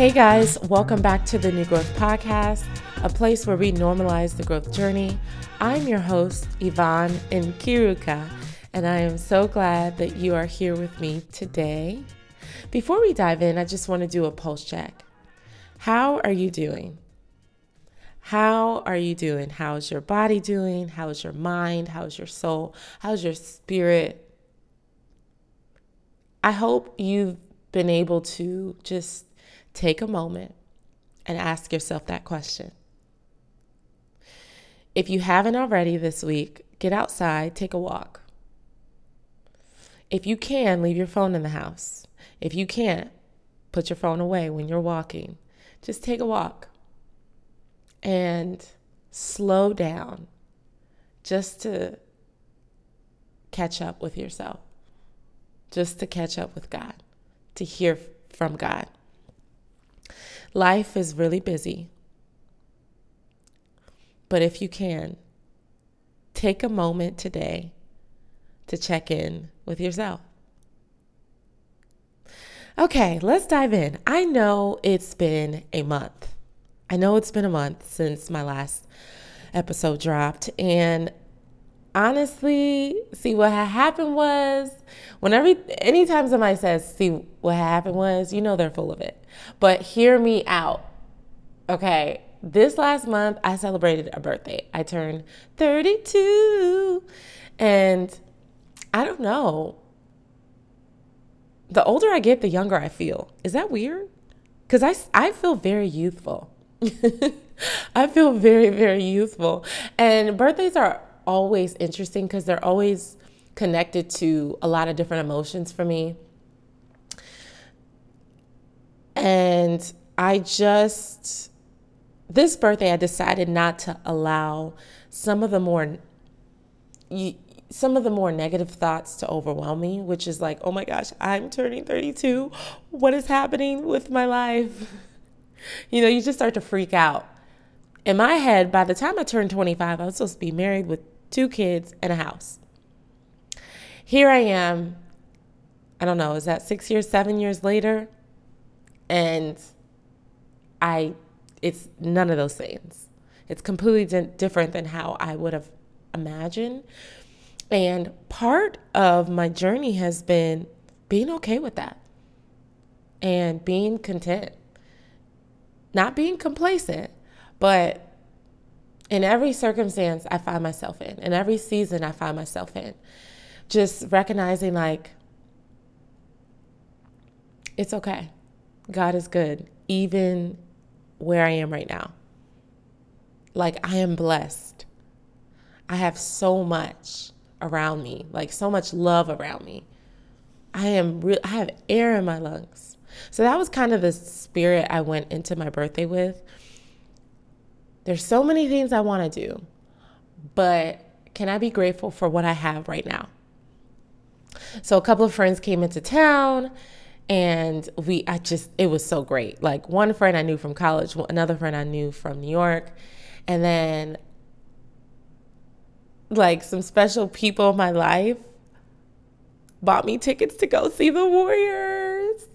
Hey guys, welcome back to the New Growth Podcast, a place where we normalize the growth journey. I'm your host, Yvonne Nkiruka, and I am so glad that you are here with me today. Before we dive in, I just want to do a pulse check. How are you doing? How are you doing? How's your body doing? How's your mind? How's your soul? How's your spirit? I hope you've been able to just take a moment and ask yourself that question. If you haven't already this week, get outside, take a walk. If you can, leave your phone in the house. If you can't, put your phone away when you're walking. Just take a walk and slow down just to catch up with yourself, just to catch up with God, to hear from God. Life is really busy. But if you can, take a moment today to check in with yourself. Okay, let's dive in. I know it's been a month. I know it's been a month since my last episode dropped. And honestly, see what happened was whenever anytime somebody says, see what happened was, you know they're full of it. But hear me out. Okay. This last month I celebrated a birthday. I turned 32. And I don't know. The older I get, the younger I feel. Is that weird? Because I, I feel very youthful. I feel very, very youthful. And birthdays are always interesting because they're always connected to a lot of different emotions for me. And I just, this birthday, I decided not to allow some of the more, some of the more negative thoughts to overwhelm me, which is like, oh my gosh, I'm turning 32. What is happening with my life? You know, you just start to freak out. In my head, by the time I turned 25, I was supposed to be married with two kids, and a house. Here I am, I don't know, is that six years, seven years later? And I, it's none of those things. It's completely di- different than how I would have imagined. And part of my journey has been being okay with that and being content, not being complacent, but in every circumstance I find myself in, in every season I find myself in, just recognizing like, it's okay. God is good, even where I am right now. Like, I am blessed. I have so much around me, like, so much love around me. I am real, I have air in my lungs. So that was kind of the spirit I went into my birthday with there's so many things I want to do, but can I be grateful for what I have right now? So a couple of friends came into town and we I just it was so great. Like one friend I knew from college, another friend I knew from New York, and then like some special people in my life bought me tickets to go see the Warriors.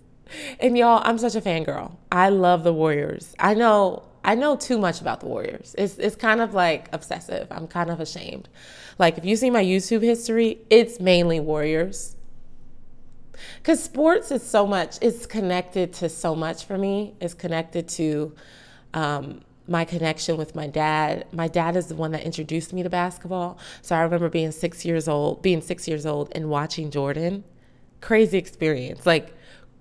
And y'all, I'm such a fangirl. I love the Warriors. I know I know too much about the Warriors. It's it's kind of like obsessive. I'm kind of ashamed. Like if you see my YouTube history, it's mainly Warriors. Cuz sports is so much it's connected to so much for me. It's connected to um, my connection with my dad. My dad is the one that introduced me to basketball. So I remember being 6 years old, being 6 years old and watching Jordan. Crazy experience. Like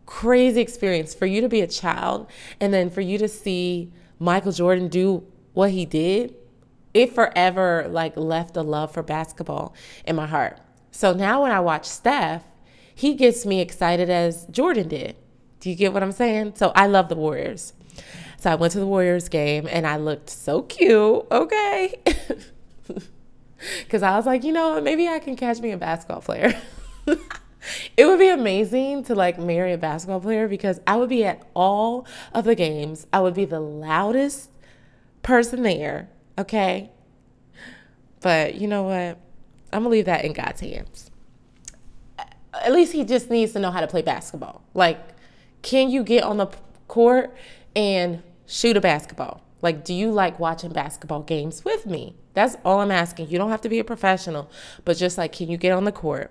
crazy experience for you to be a child and then for you to see Michael Jordan do what he did, it forever like left a love for basketball in my heart. So now when I watch Steph, he gets me excited as Jordan did. Do you get what I'm saying? So I love the Warriors. So I went to the Warriors game and I looked so cute. Okay. Because I was like, you know, maybe I can catch me a basketball player. it would be amazing to like marry a basketball player because I would be at all of the games. I would be the loudest person there, okay? But you know what? I'm gonna leave that in God's hands. At least he just needs to know how to play basketball. Like, can you get on the court and shoot a basketball. Like, do you like watching basketball games with me? That's all I'm asking. You don't have to be a professional, but just like, can you get on the court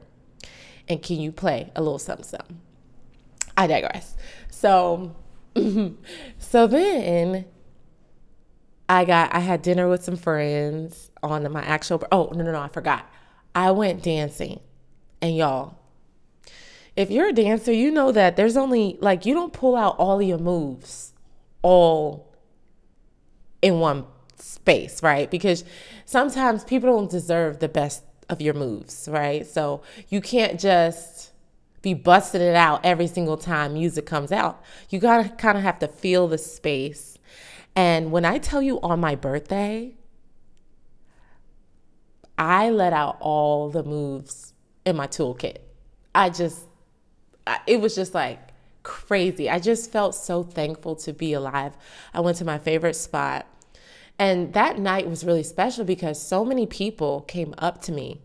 and can you play a little something, something? I digress. So, so then I got I had dinner with some friends on my actual. Oh no no no! I forgot. I went dancing, and y'all, if you're a dancer, you know that there's only like you don't pull out all your moves all in one space, right? Because sometimes people don't deserve the best of your moves, right? So you can't just be busting it out every single time music comes out. You gotta kind of have to feel the space. And when I tell you on my birthday, I let out all the moves in my toolkit. I just, it was just like crazy. I just felt so thankful to be alive. I went to my favorite spot. And that night was really special because so many people came up to me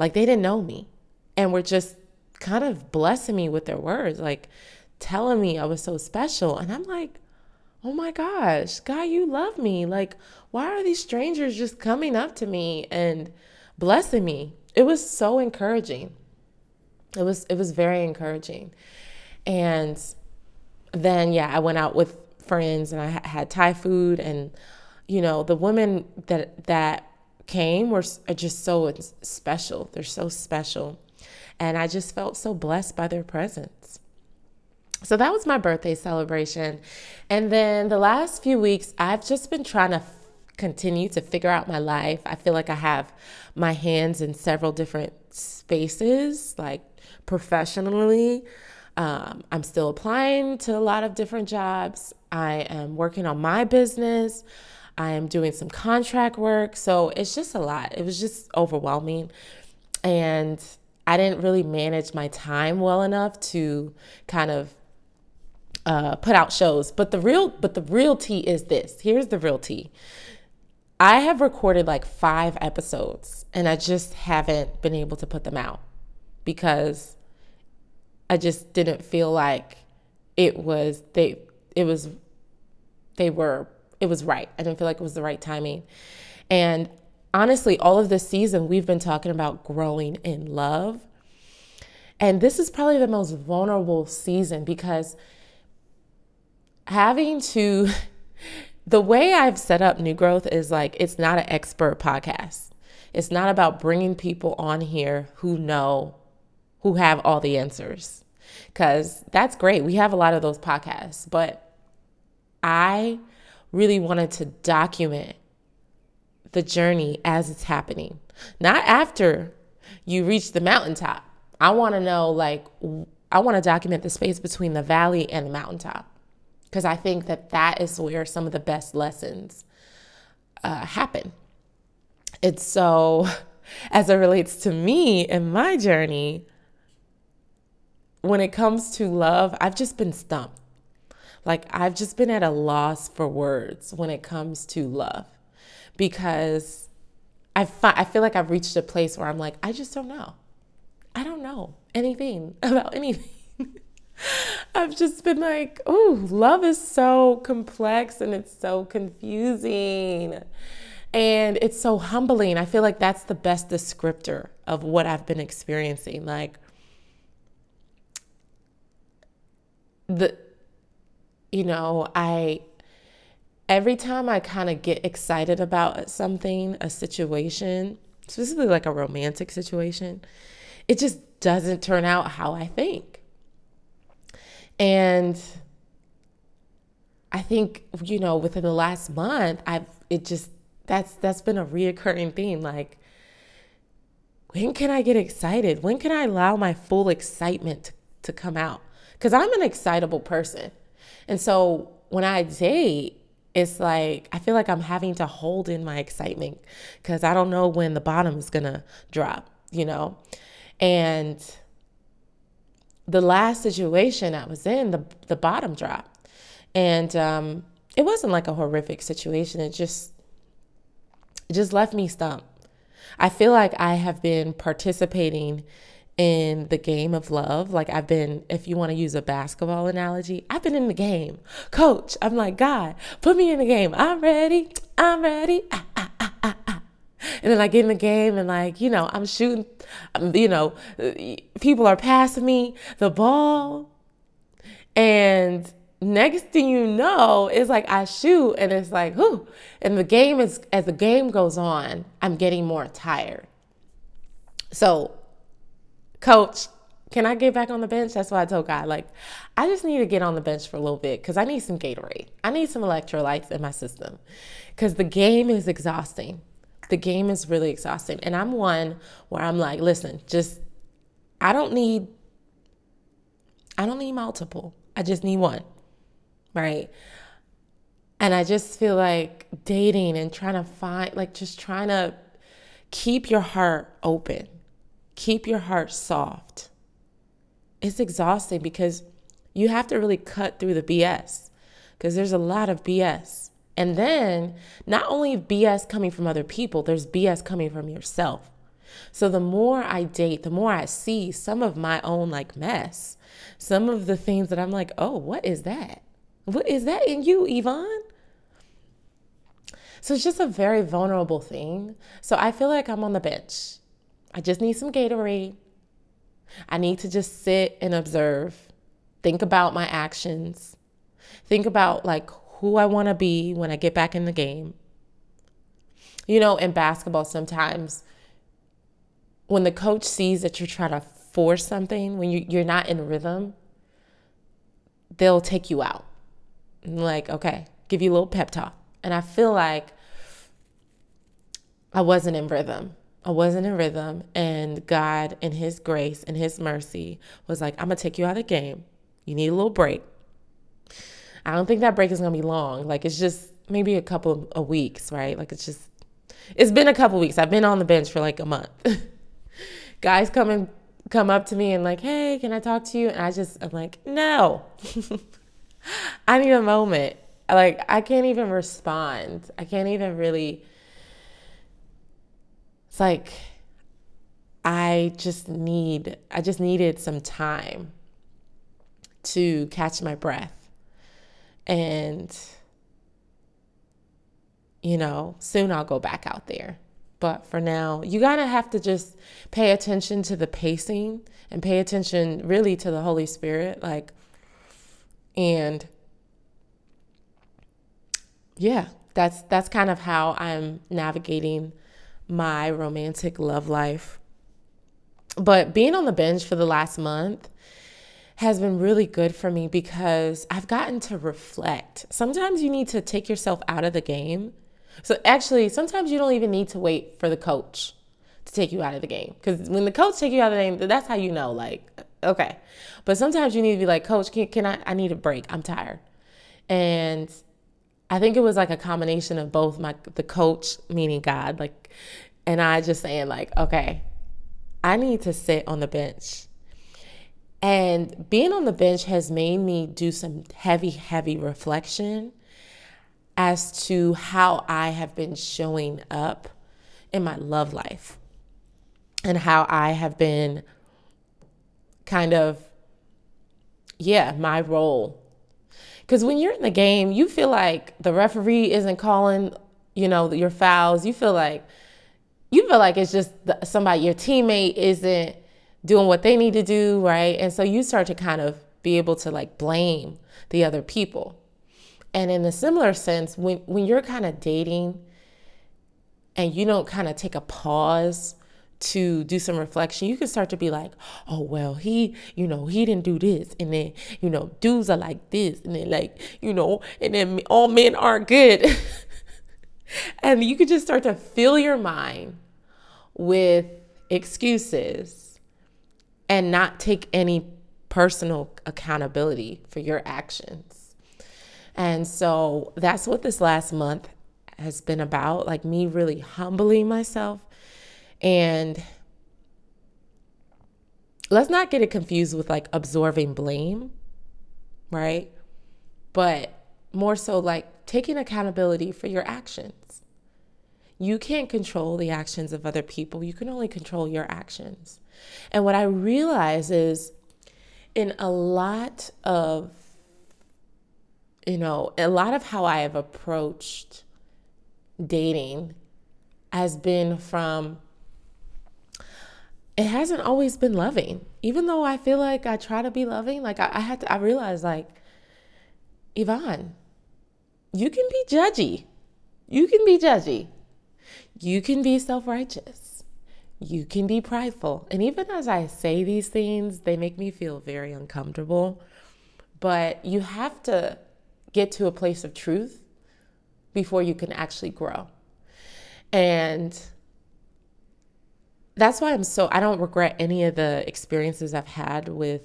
like they didn't know me and were just kind of blessing me with their words, like telling me I was so special. And I'm like, oh my gosh, God, you love me. Like, why are these strangers just coming up to me and blessing me? It was so encouraging. It was it was very encouraging. And then yeah, I went out with friends and I had Thai food and you know, the women that that came were just so special. They're so special. And I just felt so blessed by their presence. So that was my birthday celebration. And then the last few weeks, I've just been trying to continue to figure out my life. I feel like I have my hands in several different spaces, like professionally. Um, I'm still applying to a lot of different jobs. I am working on my business. I am doing some contract work. So it's just a lot. It was just overwhelming. And I didn't really manage my time well enough to kind of uh, put out shows. But the real, but the real tea is this. Here's the real tea. I have recorded like five episodes, and I just haven't been able to put them out because I just didn't feel like it was they. It was they were it was right. I didn't feel like it was the right timing. And honestly, all of this season, we've been talking about growing in love. And this is probably the most vulnerable season because having to, the way I've set up New Growth is like, it's not an expert podcast. It's not about bringing people on here who know, who have all the answers. Because that's great. We have a lot of those podcasts. But I really wanted to document the journey as it's happening, not after you reach the mountaintop. I want to know, like, I want to document the space between the valley and the mountaintop because I think that that is where some of the best lessons uh, happen. It's so, as it relates to me and my journey, when it comes to love, I've just been stumped. Like, I've just been at a loss for words when it comes to love because I, fi- I feel like I've reached a place where I'm like, I just don't know. I don't know anything about anything. I've just been like, oh, love is so complex and it's so confusing. And it's so humbling. I feel like that's the best descriptor of what I've been experiencing. Like, the you know, I every time I kind of get excited about something, a situation, specifically like a romantic situation, it just doesn't turn out how I think. And I think, you know, within the last month, I've it just that's that's been a reoccurring theme. Like, when can I get excited? When can I allow my full excitement to, come out? Because I'm an excitable person. And so when I date, it's like I feel like I'm having to hold in my excitement because I don't know when the bottom is gonna drop, you know? And the last situation I was in, the the bottom dropped. And um, it wasn't like a horrific situation. It just it just left me stumped. I feel like I have been participating in the game of love. Like I've been, if you want to use a basketball analogy, I've been in the game. Coach, I'm like, God, put me in the game. I'm ready. I'm ready. Ah, ah, ah, ah, ah. And then I get in the game and like, you know, I'm shooting, you know, people are passing me the ball. And next thing you know, it's like I shoot and it's like, whoo. And the game is, as the game goes on, I'm getting more tired. So, coach, can I get back on the bench? That's why I told God, like, I just need to get on the bench for a little bit because I need some Gatorade. I need some electrolytes in my system because the game is exhausting. The game is really exhausting. And I'm one where I'm like, listen, just, I don't need, I don't need multiple. I just need one right? And I just feel like dating and trying to find, like, just trying to keep your heart open, keep your heart soft. It's exhausting because you have to really cut through the BS because there's a lot of BS. And then not only BS coming from other people, there's BS coming from yourself. So the more I date, the more I see some of my own like mess, some of the things that I'm like, oh, what is that? What is that in you, Yvonne? So it's just a very vulnerable thing. So I feel like I'm on the bench. I just need some Gatorade. I need to just sit and observe, think about my actions, think about like who I want to be when I get back in the game. You know, in basketball, sometimes when the coach sees that you're trying to force something, when you, you're not in rhythm, they'll take you out like, okay, give you a little pep talk. And I feel like I wasn't in rhythm. I wasn't in rhythm. And God, in His grace and His mercy, was like, I'm to take you out of the game. You need a little break. I don't think that break is to be long. Like, it's just maybe a couple of weeks, right? Like, it's just, it's been a couple weeks. I've been on the bench for like a month. Guys come and come up to me and like, hey, can I talk to you? And I just, I'm like, no. I need a moment. Like, I can't even respond. I can't even really. It's like, I just need, I just needed some time to catch my breath. And, you know, soon I'll go back out there. But for now, you gotta have to just pay attention to the pacing and pay attention really to the Holy Spirit. Like, and yeah, that's that's kind of how I'm navigating my romantic love life. But being on the bench for the last month has been really good for me because I've gotten to reflect. Sometimes you need to take yourself out of the game. So actually, sometimes you don't even need to wait for the coach to take you out of the game. Because when the coach take you out of the game, that's how you know, like, okay. But sometimes you need to be like, Coach, can, can I? I need a break. I'm tired. And I think it was like a combination of both my the coach, meaning God, like, and I just saying like, okay, I need to sit on the bench. And being on the bench has made me do some heavy, heavy reflection as to how I have been showing up in my love life and how I have been kind of, yeah, my role. Because when you're in the game, you feel like the referee isn't calling, you know, your fouls. You feel like, you feel like it's just somebody, your teammate isn't doing what they need to do, right? And so you start to kind of be able to like blame the other people. And in a similar sense, when, when you're kind of dating and you don't kind of take a pause to do some reflection, you can start to be like, oh, well, he, you know, he didn't do this. And then, you know, dudes are like this. And then, like, you know, and then all men aren't good. and you could just start to fill your mind with excuses and not take any personal accountability for your actions. And so that's what this last month has been about like me really humbling myself and let's not get it confused with like absorbing blame, right? But more so like taking accountability for your actions. You can't control the actions of other people. You can only control your actions. And what I realize is in a lot of, you know, a lot of how I have approached dating has been from, it hasn't always been loving. Even though I feel like I try to be loving, like I, I had to, I realized like, Yvonne, you can be judgy. You can be judgy. You can be self righteous. You can be prideful. And even as I say these things, they make me feel very uncomfortable. But you have to get to a place of truth before you can actually grow. And that's why I'm so, I don't regret any of the experiences I've had with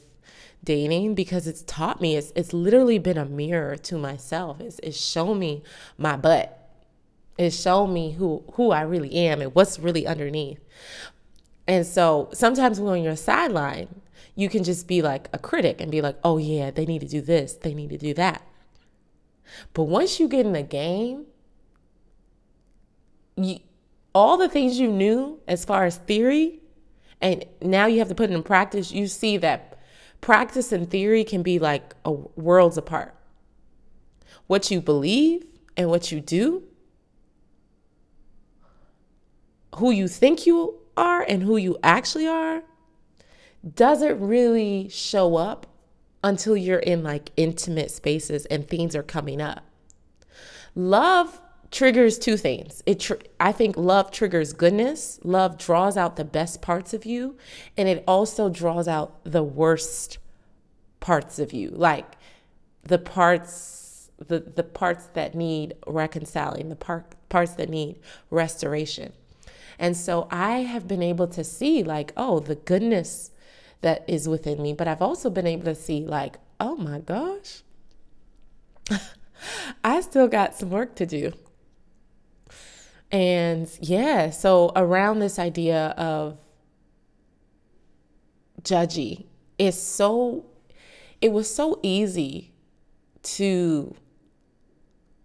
dating because it's taught me, it's, it's literally been a mirror to myself. It's, it's shown me my butt. It's shown me who, who I really am and what's really underneath. And so sometimes when you're sideline, you can just be like a critic and be like, oh yeah, they need to do this, they need to do that. But once you get in the game, you, all the things you knew as far as theory, and now you have to put it in practice, you see that practice and theory can be like a, worlds apart. What you believe and what you do, who you think you are and who you actually are, doesn't really show up until you're in like intimate spaces and things are coming up. Love triggers two things. It tr- I think love triggers goodness. Love draws out the best parts of you and it also draws out the worst parts of you. Like the parts the the parts that need reconciling, the part, parts that need restoration. And so I have been able to see like, oh, the goodness that is within me. But I've also been able to see, like, oh my gosh, I still got some work to do. And yeah, so around this idea of judgy, it's so, it was so easy to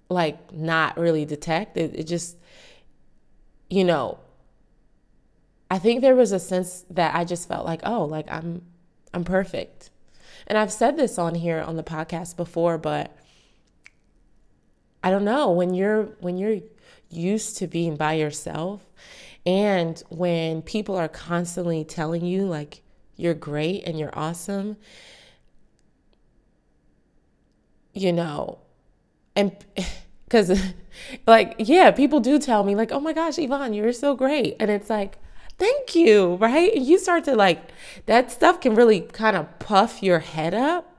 like not really detect. It, it just, you know, I think there was a sense that I just felt like, oh, like I'm I'm perfect. And I've said this on here on the podcast before, but I don't know, when you're when you're used to being by yourself and when people are constantly telling you like you're great and you're awesome, you know, and because like yeah people do tell me like oh my gosh yvonne you're so great and it's like thank you, right? And you start to like, that stuff can really kind of puff your head up.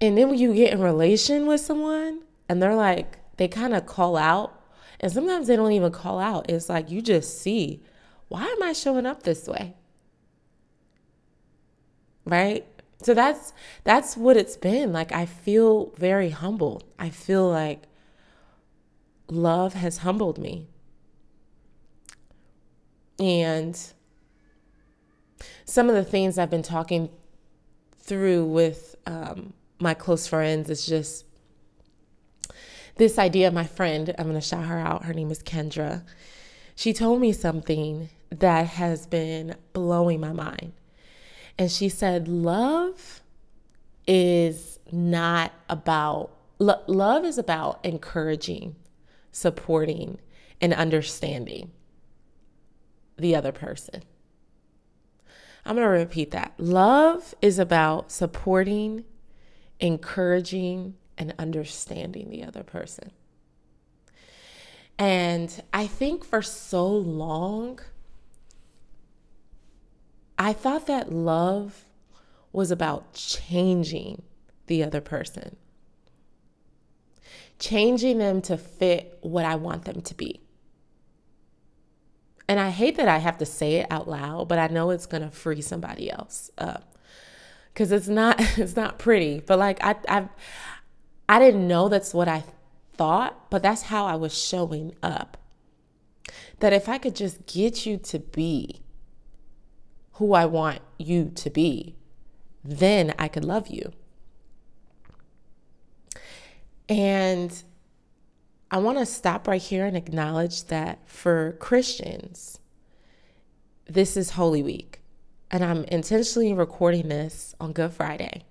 And then when you get in relation with someone and they're like, they kind of call out, and sometimes they don't even call out. It's like you just see, why am I showing up this way? Right? So that's that's what it's been. Like I feel very humbled. I feel like love has humbled me. And some of the things I've been talking through with um, my close friends is just this idea. My friend, I'm going to shout her out. Her name is Kendra. She told me something that has been blowing my mind. And she said, Love is not about, lo- love is about encouraging, supporting, and understanding the other person. I'm going to repeat that. Love is about supporting, encouraging, and understanding the other person. And I think for so long, I thought that love was about changing the other person, changing them to fit what I want them to be. And I hate that I have to say it out loud, but I know it's gonna free somebody else up. Cause it's not it's not pretty. But like I I I didn't know that's what I thought, but that's how I was showing up. That if I could just get you to be who I want you to be, then I could love you. And I want to stop right here and acknowledge that for Christians, this is Holy Week. And I'm intentionally recording this on Good Friday.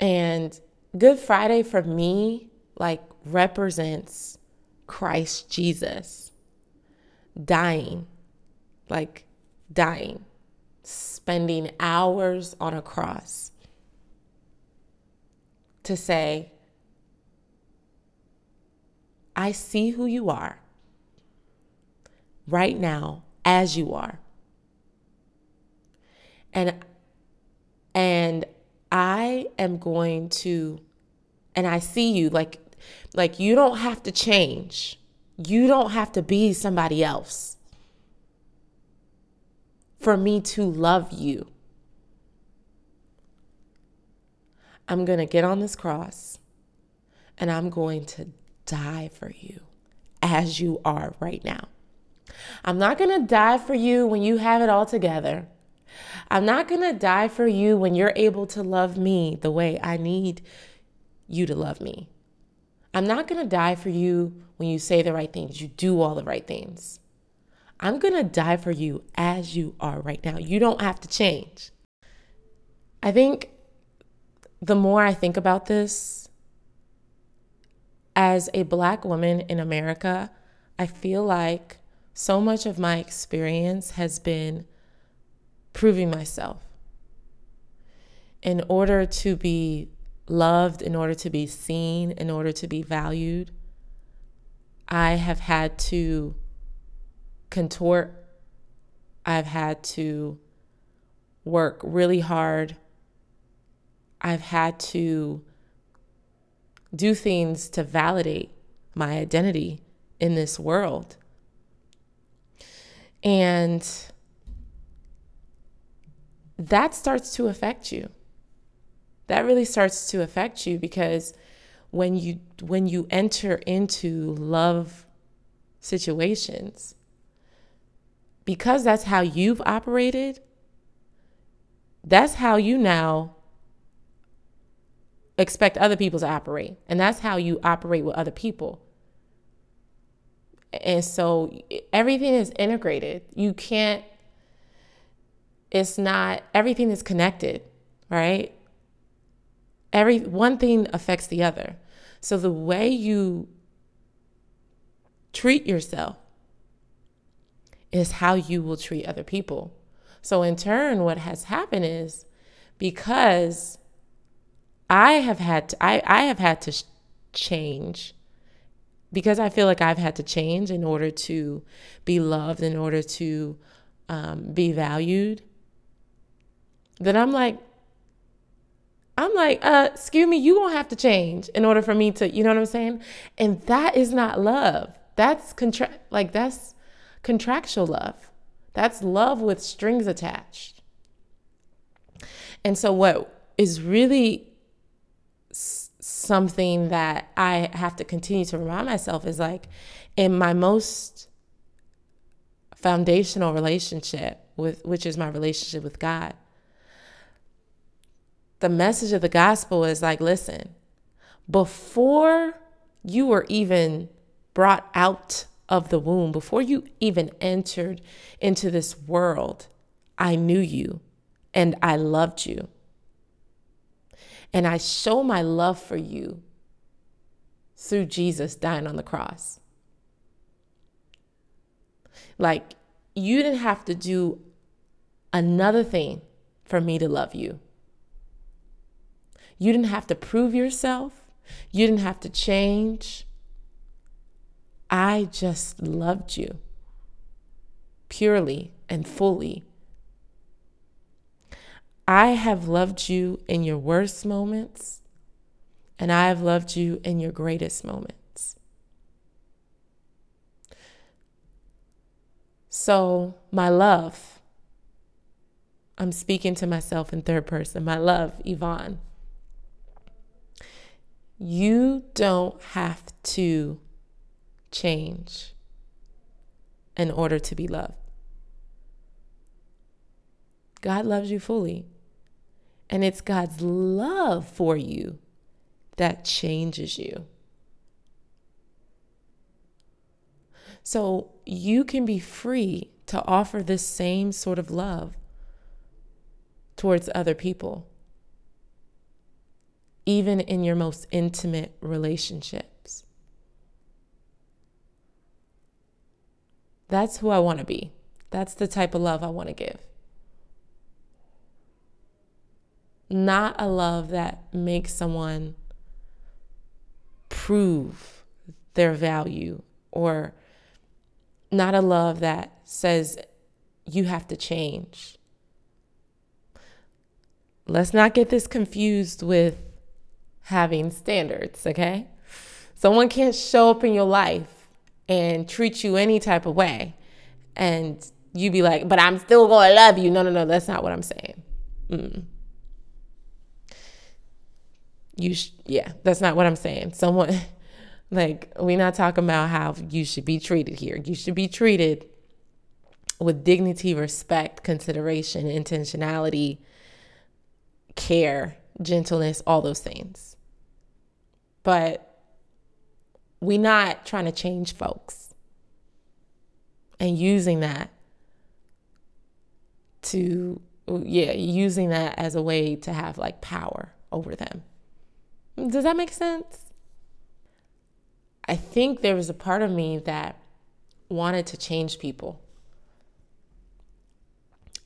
And Good Friday for me, like, represents Christ Jesus dying, like, dying, spending hours on a cross to say, I see who you are right now as you are. And and I am going to and I see you like like you don't have to change. You don't have to be somebody else for me to love you. I'm going to get on this cross and I'm going to die for you as you are right now. I'm not going to die for you when you have it all together. I'm not going to die for you when you're able to love me the way I need you to love me. I'm not going to die for you when you say the right things, you do all the right things. I'm going to die for you as you are right now. You don't have to change. I think the more I think about this, as a Black woman in America, I feel like so much of my experience has been proving myself. In order to be loved, in order to be seen, in order to be valued, I have had to contort. I've had to work really hard. I've had to do things to validate my identity in this world. And that starts to affect you. That really starts to affect you because when you when you enter into love situations because that's how you've operated that's how you now expect other people to operate. And that's how you operate with other people. And so everything is integrated. You can't, it's not, everything is connected, right? Every one thing affects the other. So the way you treat yourself is how you will treat other people. So in turn, what has happened is because I have had to, I, I have had to change because I feel like I've had to change in order to be loved, in order to um, be valued. Then I'm like, I'm like, uh, excuse me, you won't have to change in order for me to, you know what I'm saying? And that is not love. That's contra- like that's contractual love. That's love with strings attached. And so what is really something that I have to continue to remind myself is like in my most foundational relationship with which is my relationship with God. The message of the gospel is like listen, before you were even brought out of the womb, before you even entered into this world, I knew you and I loved you. And I show my love for you through Jesus dying on the cross. Like, you didn't have to do another thing for me to love you. You didn't have to prove yourself. You didn't have to change. I just loved you purely and fully I have loved you in your worst moments, and I have loved you in your greatest moments. So, my love, I'm speaking to myself in third person. My love, Yvonne, you don't have to change in order to be loved. God loves you fully. And it's God's love for you that changes you. So you can be free to offer this same sort of love towards other people, even in your most intimate relationships. That's who I want to be. That's the type of love I want to give. Not a love that makes someone prove their value or not a love that says you have to change. Let's not get this confused with having standards, okay? Someone can't show up in your life and treat you any type of way and you be like, but I'm still to love you. No, no, no, that's not what I'm saying. Mm. You, sh- yeah, that's not what I'm saying. Someone, like, we're not talking about how you should be treated here. You should be treated with dignity, respect, consideration, intentionality, care, gentleness, all those things. But we're not trying to change folks and using that to yeah using that as a way to have like power over them does that make sense? I think there was a part of me that wanted to change people.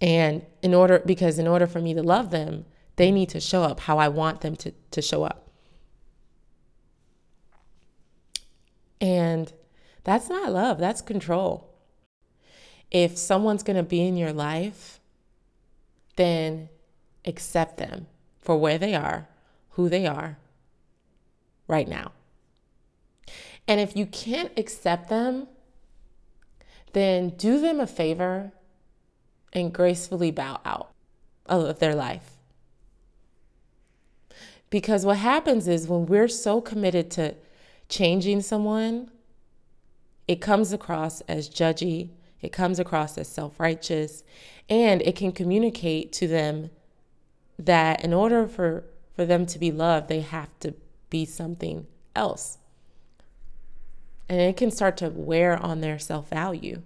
And in order because in order for me to love them they need to show up how i want them to, to show up. And that's not love that's control. If someone's going to be in your life then accept them for where they are, who they are right now. And if you can't accept them, then do them a favor and gracefully bow out of their life. Because what happens is when we're so committed to changing someone, it comes across as judgy, it comes across as self righteous, and it can communicate to them that in order for, for them to be loved, they have to be something else. And it can start to wear on their self value.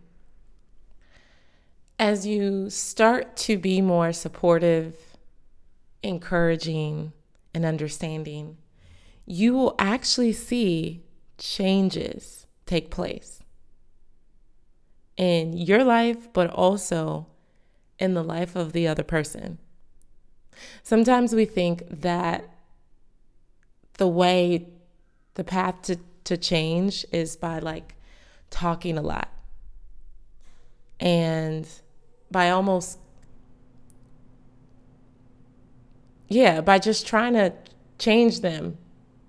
As you start to be more supportive, encouraging, and understanding, you will actually see changes take place in your life, but also in the life of the other person. Sometimes we think that the way, the path to, to change is by like talking a lot and by almost, yeah, by just trying to change them,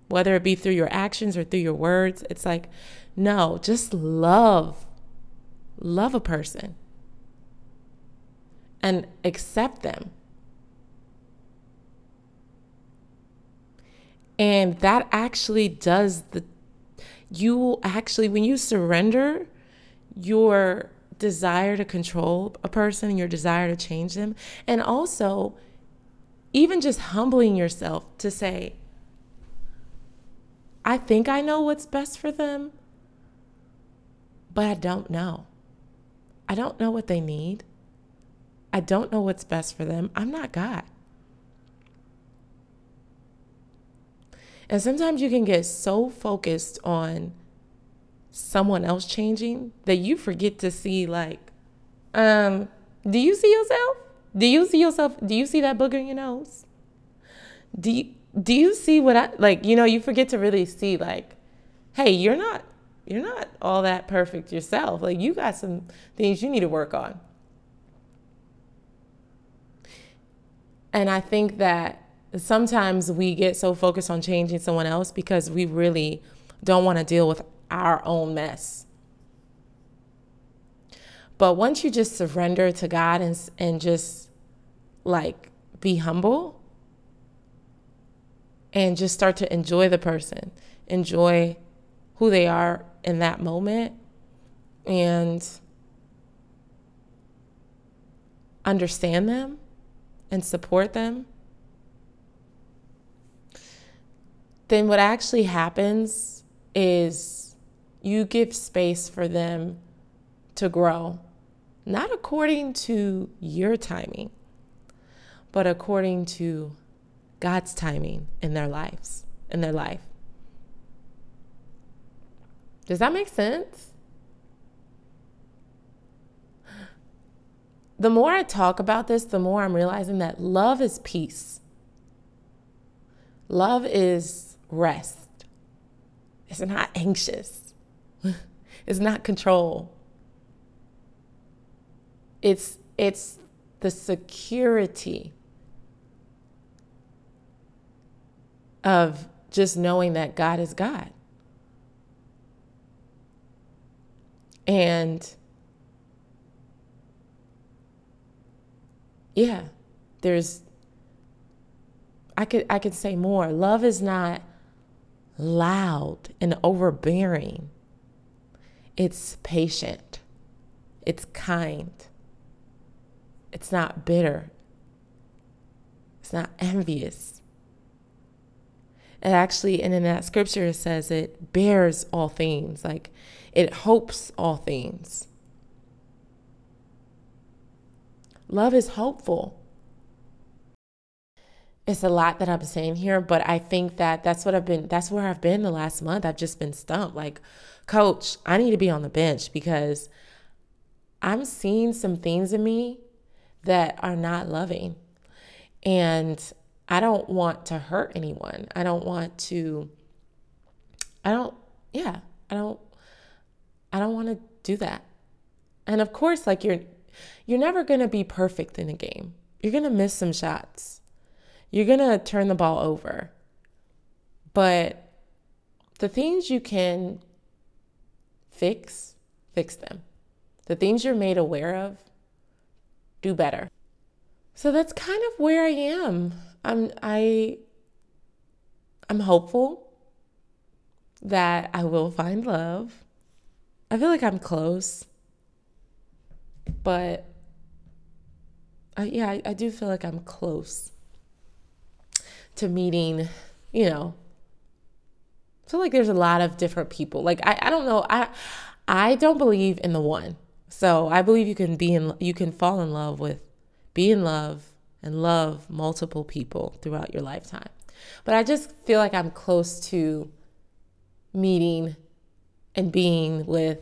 whether it be through your actions or through your words. It's like, no, just love love a person and accept them. And that actually does the, you actually, when you surrender your desire to control a person, your desire to change them, and also even just humbling yourself to say, I think I know what's best for them, but I don't know. I don't know what they need. I don't know what's best for them. I'm not God. And sometimes you can get so focused on someone else changing that you forget to see, like, um, do you see yourself? Do you see yourself? Do you see that booger in your nose? Do you, do you see what I like? You know, you forget to really see, like, hey, you're not you're not all that perfect yourself. Like you got some things you need to work on. And I think that sometimes we get so focused on changing someone else because we really don't want to deal with our own mess. But once you just surrender to God and, and just like be humble and just start to enjoy the person, enjoy who they are in that moment and understand them and support them, then what actually happens is You give space for them to grow, not according to your timing, but according to God's timing in their lives, in their life. Does that make sense? The more I talk about this, the more I'm realizing that love is peace. Love is rest. It's not anxious. it's not control. It's it's the security of just knowing that God is God. And yeah, there's I could I could say more. Love is not loud and overbearing. It's patient. It's kind. It's not bitter. It's not envious. It actually, and in that scripture, it says it bears all things, like it hopes all things. Love is hopeful. It's a lot that I'm saying here, but I think that that's what I've been, that's where I've been the last month. I've just been stumped. Like, coach, I need to be on the bench because I'm seeing some things in me that are not loving. And I don't want to hurt anyone. I don't want to, I don't, yeah, I don't, I don't want to do that. And of course, like you're, you're never going to be perfect in a game. You're going to miss some shots. You're going to turn the ball over. But the things you can fix, fix them. The things you're made aware of, do better. So that's kind of where I am. I'm I I'm hopeful that I will find love. I feel like I'm close. But I, yeah, I, I do feel like I'm close to meeting, you know. I feel like there's a lot of different people. Like I, I don't know. I I don't believe in the one. So I believe you can be in you can fall in love with be in love and love multiple people throughout your lifetime. But I just feel like I'm close to meeting and being with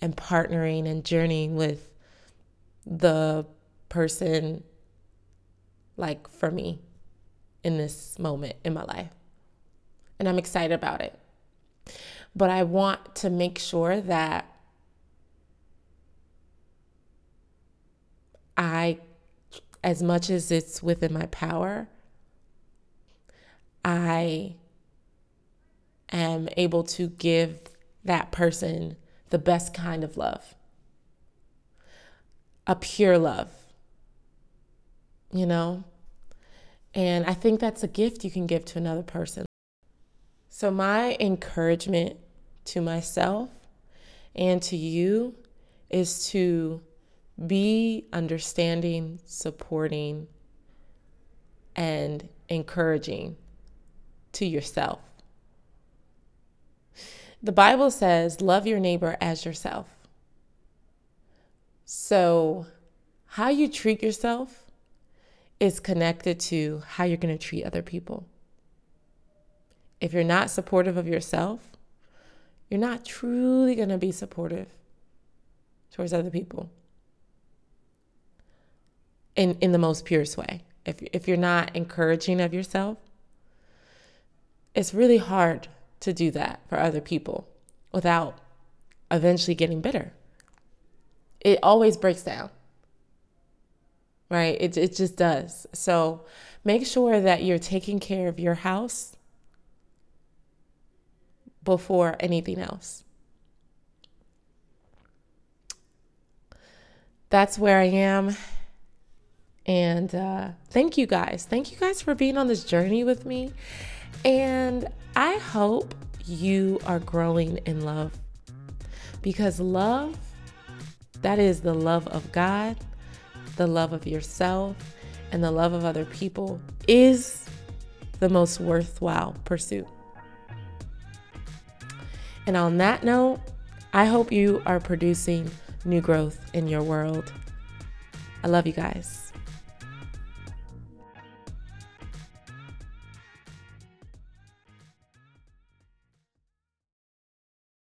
and partnering and journeying with the person like for me in this moment in my life. And I'm excited about it. But I want to make sure that I as much as it's within my power, I am able to give that person the best kind of love, a pure love, you know? And I think that's a gift you can give to another person. So, my encouragement to myself and to you is to be understanding, supporting, and encouraging to yourself. The Bible says, love your neighbor as yourself. So, how you treat yourself is connected to how you're going to treat other people. If you're not supportive of yourself, you're not truly going to be supportive towards other people in, in the most purest way. If, if you're not encouraging of yourself, it's really hard to do that for other people without eventually getting bitter. It always breaks down, right? It, it just does. So make sure that you're taking care of your house before anything else. That's where I am. And uh, thank you guys. Thank you guys for being on this journey with me. And I hope you are growing in love because love, that is the love of God, the love of yourself, and the love of other people, is the most worthwhile pursuit. And on that note, I hope you are producing new growth in your world. I love you guys.